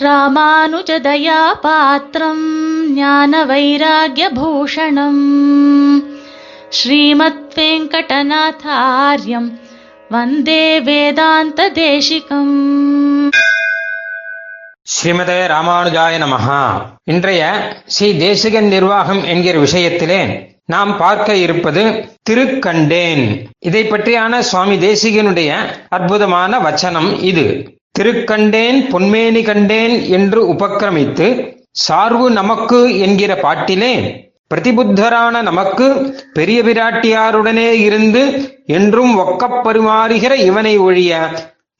ராமானுஜதயா பாத்திரம் ஞான வைராகியபூஷணம் ஸ்ரீமத் வெங்கடநாதாரியம் வந்தே வேதாந்த தேசிகம் ஸ்ரீமதே ராமானுஜாய நமஹா. இன்றைய ஸ்ரீ தேசிகன் நிர்வாகம் என்கிற விஷயத்திலே நாம் பார்க்க இருப்பது திருக்கண்டேன். இதை பற்றியான சுவாமி தேசிகனுடைய அற்புதமான வச்சனம் இது. திருக்கண்டேன் பொன்மேனி கண்டேன் என்று உபக்கிரமித்து சார்வு நமக்கு என்கிற பாட்டிலே பிரதிபுத்தரான நமக்கு பெரிய பிராட்டியாருடனே இருந்து என்றும் ஒக்கப் பரிமாறுகிற இவனை ஒழிய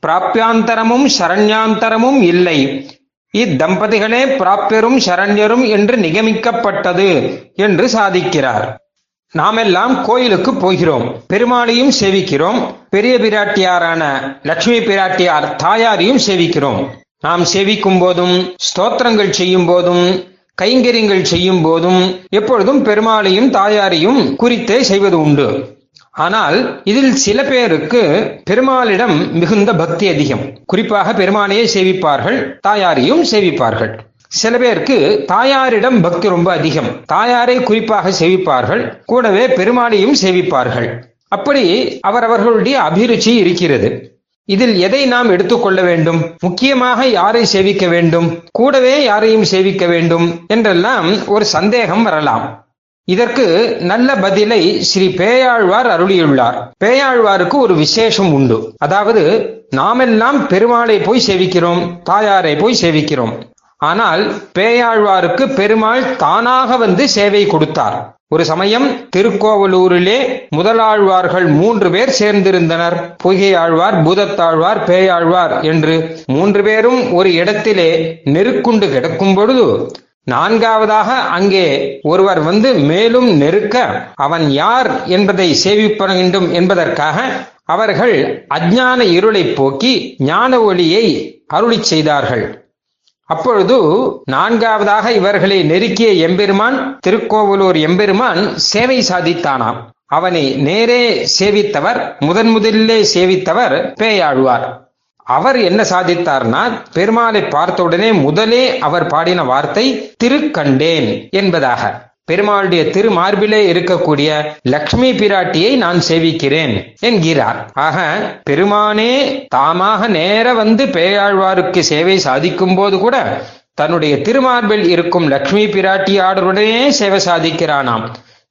பிராப்பியாந்தரமும் சரண்யாந்தரமும் இல்லை. இத்தம்பதிகளே பிராப்பியரும் சரண்யரும் என்று நிகமிக்கப்பட்டது என்று சாதிக்கிறார். நாமெல்லாம் கோயிலுக்கு போகிறோம் பெருமாளையும் சேவிக்கிறோம் பெரிய பிராட்டியாரான லட்சுமி பிராட்டியார் தாயாரையும் சேவிக்கிறோம். நாம் சேவிக்கும் போதும் ஸ்தோத்திரங்கள் செய்யும் போதும் கைங்கரியங்கள் செய்யும் போதும் எப்பொழுதும் பெருமாளையும் தாயாரையும் குறித்தே செய்வது உண்டு. ஆனால் இதில் சில பேருக்கு பெருமாளிடம் மிகுந்த பக்தி அதிகம். குறிப்பாக பெருமாளையே சேவிப்பார்கள் தாயாரையும் சேவிப்பார்கள். சில பேருக்கு தாயாரிடம் பக்தி ரொம்ப அதிகம். தாயாரை குறிப்பாக சேவிப்பார்கள். கூடவே பெருமாளையும் சேவிப்பார்கள். அப்படி அவரவர்களுடைய அபிருச்சி இருக்கிறது. இதில் எதை நாம் எடுத்துக்கொள்ள வேண்டும்? முக்கியமாக யாரை சேவிக்க வேண்டும்? கூடவே யாரையும் சேவிக்க வேண்டும் என்றெல்லாம் ஒரு சந்தேகம் வரலாம். இதற்கு நல்ல பதிலை ஸ்ரீ பேயாழ்வார் அருளியுள்ளார். பேயாழ்வாருக்கு ஒரு விசேஷம் உண்டு. அதாவது நாமெல்லாம் பெருமாளை போய் சேவிக்கிறோம் தாயாரை போய் சேவிக்கிறோம். ஆனால் பேயாழ்வாருக்கு பெருமாள் தானாக வந்து சேவை கொடுத்தார். ஒரு சமயம் திருக்கோவலூரிலே முதலாழ்வார்கள் மூன்று பேர் சேர்ந்திருந்தனர். பொய்கையாழ்வார் பூதத்தாழ்வார் பேயாழ்வார் என்று மூன்று பேரும் ஒரு இடத்திலே நெருக்குண்டு கிடக்கும் பொழுது நான்காவதாக அங்கே ஒருவர் வந்து மேலும் நெருக்க அவன் யார் என்பதை சேவிப்ப வேண்டும் என்பதற்காக அவர்கள் அஜ்ஞான இருளை போக்கி ஞான ஒளியை அருளி செய்தார்கள். அப்பொழுது நான்காவதாக இவர்களை நெருக்கிய எம்பெருமான் திருக்கோவலூர் எம்பெருமான் சேவை சாதித்தானாம். அவனை நேரே சேவித்தவர் முதன் முதலிலே சேவித்தவர் பேயாழ்வார். அவர் என்ன சாதித்தார்னா பெருமாளை பார்த்தவுடனே முதலே அவர் பாடின வார்த்தை திருக்கண்டேன் என்பதாக. பெருமாளுடைய திருமார்பிலே இருக்கக்கூடிய லக்ஷ்மி பிராட்டியை நான் சேவிக்கிறேன் என்கிறார். ஆக பெருமானே தாமாக நேர வந்து பேயாழ்வாருக்கு சேவை சாதிக்கும் போது கூட தன்னுடைய திருமார்பில் இருக்கும் லக்ஷ்மி பிராட்டியாருடனே சேவை சாதிக்கிறானாம்.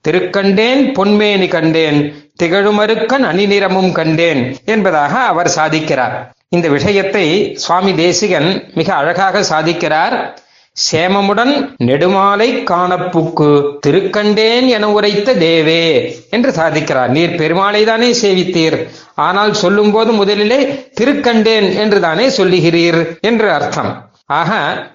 திருக்கண்டேன் பொன்மேனி கண்டேன் திகழுமருக்கன் அணிநிறமும் கண்டேன் என்பதாக அவர் சாதிக்கிறார். இந்த விஷயத்தை சுவாமி தேசிகன் மிக அழகாக சாதிக்கிறார். சேமமுடன் நெடுமாலை காணப்புக்கு திருக்கண்டேன் என உரைத்த தேவே என்று சாதிக்கிறார். நீர் பெருமாளை தானே சேவித்தீர். ஆனால் சொல்லும் போது முதலிலே திருக்கண்டேன் என்று தானே சொல்லுகிறீர் என்று அர்த்தம். ஆக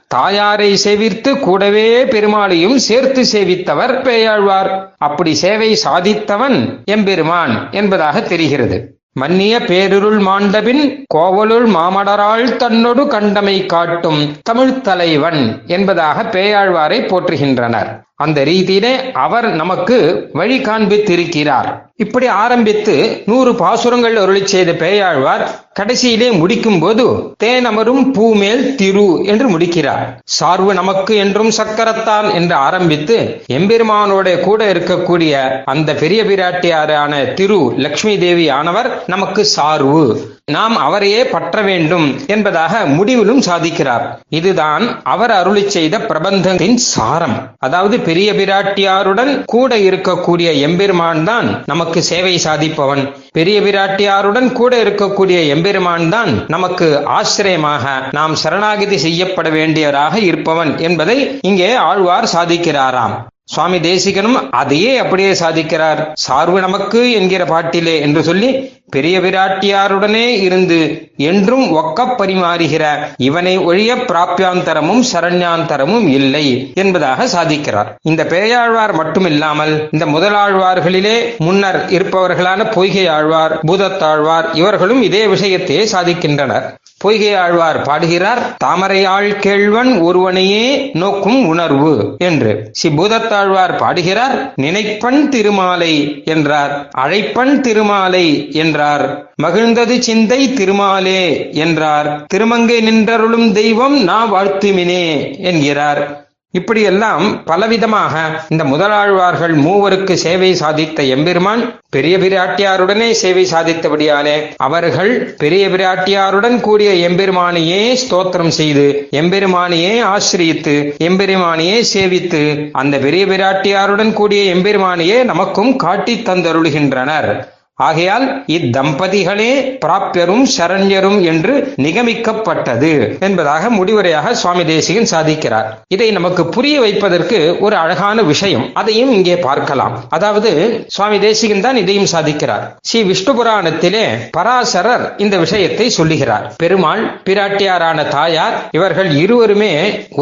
தாயாரை சேவித்து கூடவே பெருமாளையும் சேர்த்து சேவித்தவர் பேயாழ்வார். அப்படி சேவை சாதித்தவன் எம்பெருமான் என்பதாக தெரிகிறது. மன்னிய பேருருள் மாண்டபின் கோவலுள் மாமடராள் தன்னொடு கண்டமை காட்டும் தமிழ்த் தலைவன் என்பதாக பேயாழ்வாரை போற்றுகின்றனர். அந்த ரீதியிலே அவர் நமக்கு வழி காண்பித்திருக்கிறார். இப்படி ஆரம்பித்து நூறு பாசுரங்கள் அருளி செய்த பேயாழ்வார் கடைசியிலே முடிக்கும் போது தேனமரும் பூமேல் திரு என்று முடிக்கிறார். சார்வு நமக்கு என்றும் சக்கரத்தான் என்று ஆரம்பித்து எம்பெருமானோட கூட இருக்கக்கூடிய அந்த பெரிய பிராட்டியாரான திரு லக்ஷ்மி தேவி ஆனவர் நமக்கு சார்வு நாம் அவரையே பற்ற வேண்டும் என்பதாக முடிவிலும் சாதிக்கிறார். இதுதான் அவர் அருளி செய்த பிரபந்தத்தின் சாரம். அதாவது பெரிய பிராட்டியாருடன் கூட இருக்கக்கூடிய எம்பெருமான் தான் நமக்கு சேவை சாதிப்பவன். பெரிய பிராட்டியாருடன் கூட இருக்கக்கூடிய எம்பெருமான் தான் நமக்கு ஆசிரியமாக நாம் சரணாகிதி செய்யப்பட வேண்டியவராக இருப்பவன் என்பதை இங்கே ஆழ்வார் சாதிக்கிறாராம். சுவாமி தேசிகனும் அதையே அப்படியே சாதிக்கிறார். சார்பு நமக்கு என்கிற பாட்டிலே என்று சொல்லி பெரிய பிராட்டியாருடனே இருந்து என்றும் ஒக்கப் பரிமாறுகிற இவனை ஒழிய பிராப்பியாந்தரமும் சரண்யாந்தரமும் இல்லை என்பதாக சாதிக்கிறார். இந்த பேயாழ்வார் மட்டுமில்லாமல் இந்த முதலாழ்வார்களிலே முன்னர் இருப்பவர்களான பொய்கை ஆழ்வார் பூதத்தாழ்வார் இவர்களும் இதே விஷயத்தையே சாதிக்கின்றனர். பொய்கை ஆழ்வார் பாடுகிறார் தாமரையாள் கேழ்வன் ஒருவனையே நோக்கும் உணர்வு என்று. ஸ்ரீ பூதத்தாழ்வார் பாடுகிறார் நினைப்பன் திருமாலை என்றார். அழைப்பன் திருமாலை என்ற என்றார். மகிழ்ந்தது சிந்தை திருமாலே என்றார். திருமங்கை நின்றருளும் தெய்வம் நான் வாழ்த்துமினே என்கிறார். இப்படியெல்லாம் பலவிதமாக இந்த முதலாழ்வார்கள் மூவருக்கு சேவை சாதித்த எம்பெருமான் பெரிய பிராட்டியாருடனே சேவை சாதித்தபடியாலே அவர்கள் பெரிய பிராட்டியாருடன் கூடிய எம்பெருமானையே ஸ்தோத்திரம் செய்து எம்பெருமானையே ஆசிரியித்து எம்பெருமானையே சேவித்து அந்த பெரிய பிராட்டியாருடன் கூடிய எம்பெருமானையே நமக்கும் காட்டித் தந்தருளுகின்றனர் ஆகையால் இத்தம்பதிகளே பிராப்பியரும் சரண்யரும் என்று நிகமிக்கப்பட்டது என்பதாக முடிவுரையாக சுவாமி தேசிகன் சாதிக்கிறார். இதை நமக்கு புரிய வைப்பதற்கு ஒரு அழகான விஷயம். அதையும் இங்கே பார்க்கலாம். அதாவது சுவாமி தேசிகன் தான் இதையும் சாதிக்கிறார். ஸ்ரீ விஷ்ணு புராணத்திலே பராசரர் இந்த விஷயத்தை சொல்லுகிறார். பெருமாள் பிராட்டியாரான தாயார் இவர்கள் இருவருமே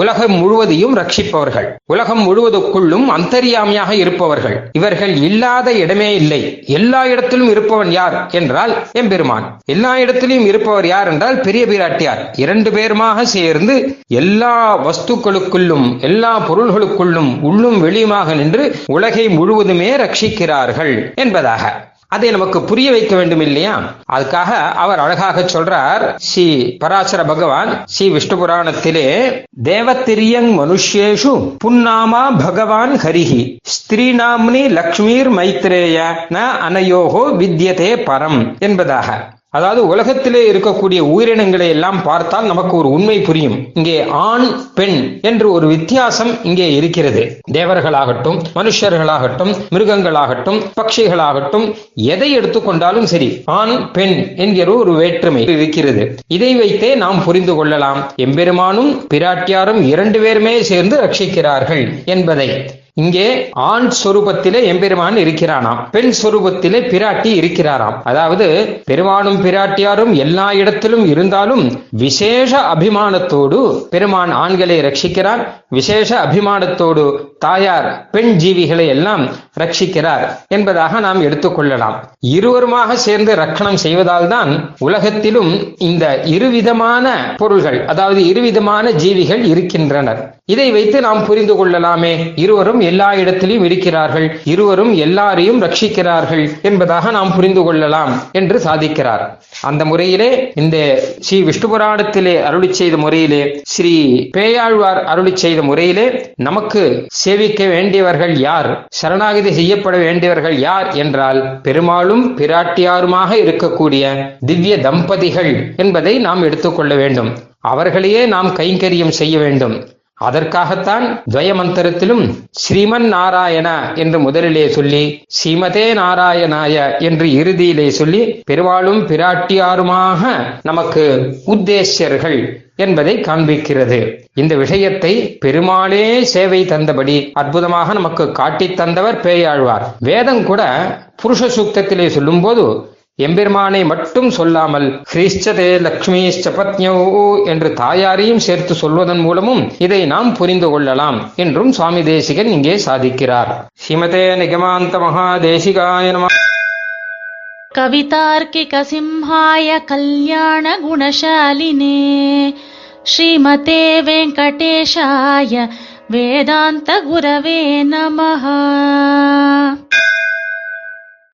உலகம் முழுவதையும் ரட்சிப்பவர்கள். உலகம் முழுவதுக்குள்ளும் அந்தரியாமையாக இருப்பவர்கள். இவர்கள் இல்லாத இடமே இல்லை. எல்லா இடத்திலும் இருப்பவன் யார் என்றால் எம்பெருமான். எல்லா இடத்திலும் இருப்பவர் யார் என்றால் பெரிய பிராட்டியார். இரண்டு பேருமாக சேர்ந்து எல்லா வஸ்துக்களுக்குள்ளும் எல்லா பொருள்களுக்குள்ளும் உள்ளும் வெளியுமாக நின்று உலகை முழுவதுமே ரட்சிக்கிறார்கள் என்பதாக. அதை நமக்கு புரிய வைக்க வேண்டும் இல்லையா அதுக்காக அவர் அழகாக சொல்றார் ஸ்ரீ பராசர பகவான் ஸ்ரீ விஷ்ணு புராணத்திலே தேவத்திரியங் மனுஷ்யேஷு புன்னாமா பகவான் ஹரிஹி ஸ்திரீநாம்னி லக்ஷ்மீர் மைத்ரேய ந அனயோகோ வித்யதே பரம் என்பதாக. அதாவது உலகத்திலே இருக்கக்கூடிய உயிரினங்களை எல்லாம் பார்த்தால் நமக்கு ஒரு உண்மை புரியும். இங்கே ஆண் பெண் என்று ஒரு வித்தியாசம் இங்கே இருக்கிறது. தேவர்களாகட்டும் மனுஷர்களாகட்டும் மிருகங்களாகட்டும் பட்சிகளாகட்டும் எதை எடுத்துக்கொண்டாலும் சரி ஆண் பெண் என்கிற ஒரு வேற்றுமை இருக்கிறது. இதை வைத்தே நாம் புரிந்து கொள்ளலாம். எம்பெருமானும் பிராட்டியாரும் இரண்டு பேருமே சேர்ந்து ரட்சிக்கிறார்கள் என்பதை. இங்கே ஆண் சொரூபத்திலே எம்பெருமான் இருக்கிறானாம் பெண் சொரூபத்திலே பிராட்டி இருக்கிறாராம். அதாவது பெருமானும் பிராட்டியாரும் எல்லா இடத்திலும் இருந்தாலும் விசேஷ அபிமானத்தோடு பெருமான் ஆண்களை ரட்சிக்கிறார் விசேஷ அபிமானத்தோடு தாயார் பெண் ஜீவிகளை எல்லாம் ரட்சிக்கிறார் என்பதாக நாம் எடுத்துக்கொள்ளலாம் இருவருமாக சேர்ந்து ரக்கணம் செய்வதால் தான் உலகத்திலும் இந்த இருவிதமான பொருள்கள் அதாவது இருவிதமான ஜீவிகள் இருக்கின்றனர். இதை வைத்து நாம் புரிந்து கொள்ளலாமே இருவரும் எல்லா இடத்திலும் இருக்கிறார்கள். இருவரும் எல்லாரையும் ரட்சிக்கிறார்கள் என்பதாக நாம் புரிந்து கொள்ளலாம் என்று சாதிக்கிறார். அந்த முறையிலே இந்த ஸ்ரீ விஷ்ணு புராணத்திலே அருளி செய்த முறையிலே ஸ்ரீ பேயாழ்வார் அருளி செய்த முறையிலே நமக்கு சேவிக்க வேண்டியவர்கள் யார்? சரணாகதி செய்யப்பட வேண்டியவர்கள் யார் என்றால் பெருமாளும் பிராட்டியாருமாக இருக்கக்கூடிய திவ்ய தம்பதிகள் என்பதை நாம் எடுத்துக்கொள்ள வேண்டும். அவர்களையே நாம் கைங்கரியம் செய்ய வேண்டும். அதற்காகத்தான் துவய மந்திரத்திலும் ஸ்ரீமன் நாராயண என்று முதலிலே சொல்லி ஸ்ரீமதே நாராயணாய என்று இறுதியிலே சொல்லி பெருவாளும் பிராட்டியாருமாக நமக்கு உத்தேசியர்கள் என்பதை காண்பிக்கிறது. இந்த விஷயத்தை பெருமாளே சேவை தந்தபடி அற்புதமாக நமக்கு காட்டித் தந்தவர் பேயாழ்வார். வேதம் கூட புருஷ சூக்தத்திலே சொல்லும்போது எம்பெருமானை மட்டும் சொல்லாமல் ஹ்ரீஷ்டதே லக்ஷ்மீஷ்ட பத்னியோ என்று தாயாரையும் சேர்த்து சொல்வதன் மூலமும் இதை நாம் புரிந்து கொள்ளலாம் என்றும் சுவாமி தேசிகன் இங்கே சாதிக்கிறார். ஸ்ரீமதே நிகமாந்த மகாதேசிகாய நம கவிதார்க்கிக சிம்ஹாய கல்யாண குணசாலினே ஸ்ரீமதே வெங்கடேஷாய வேதாந்த குரவே நமஹா.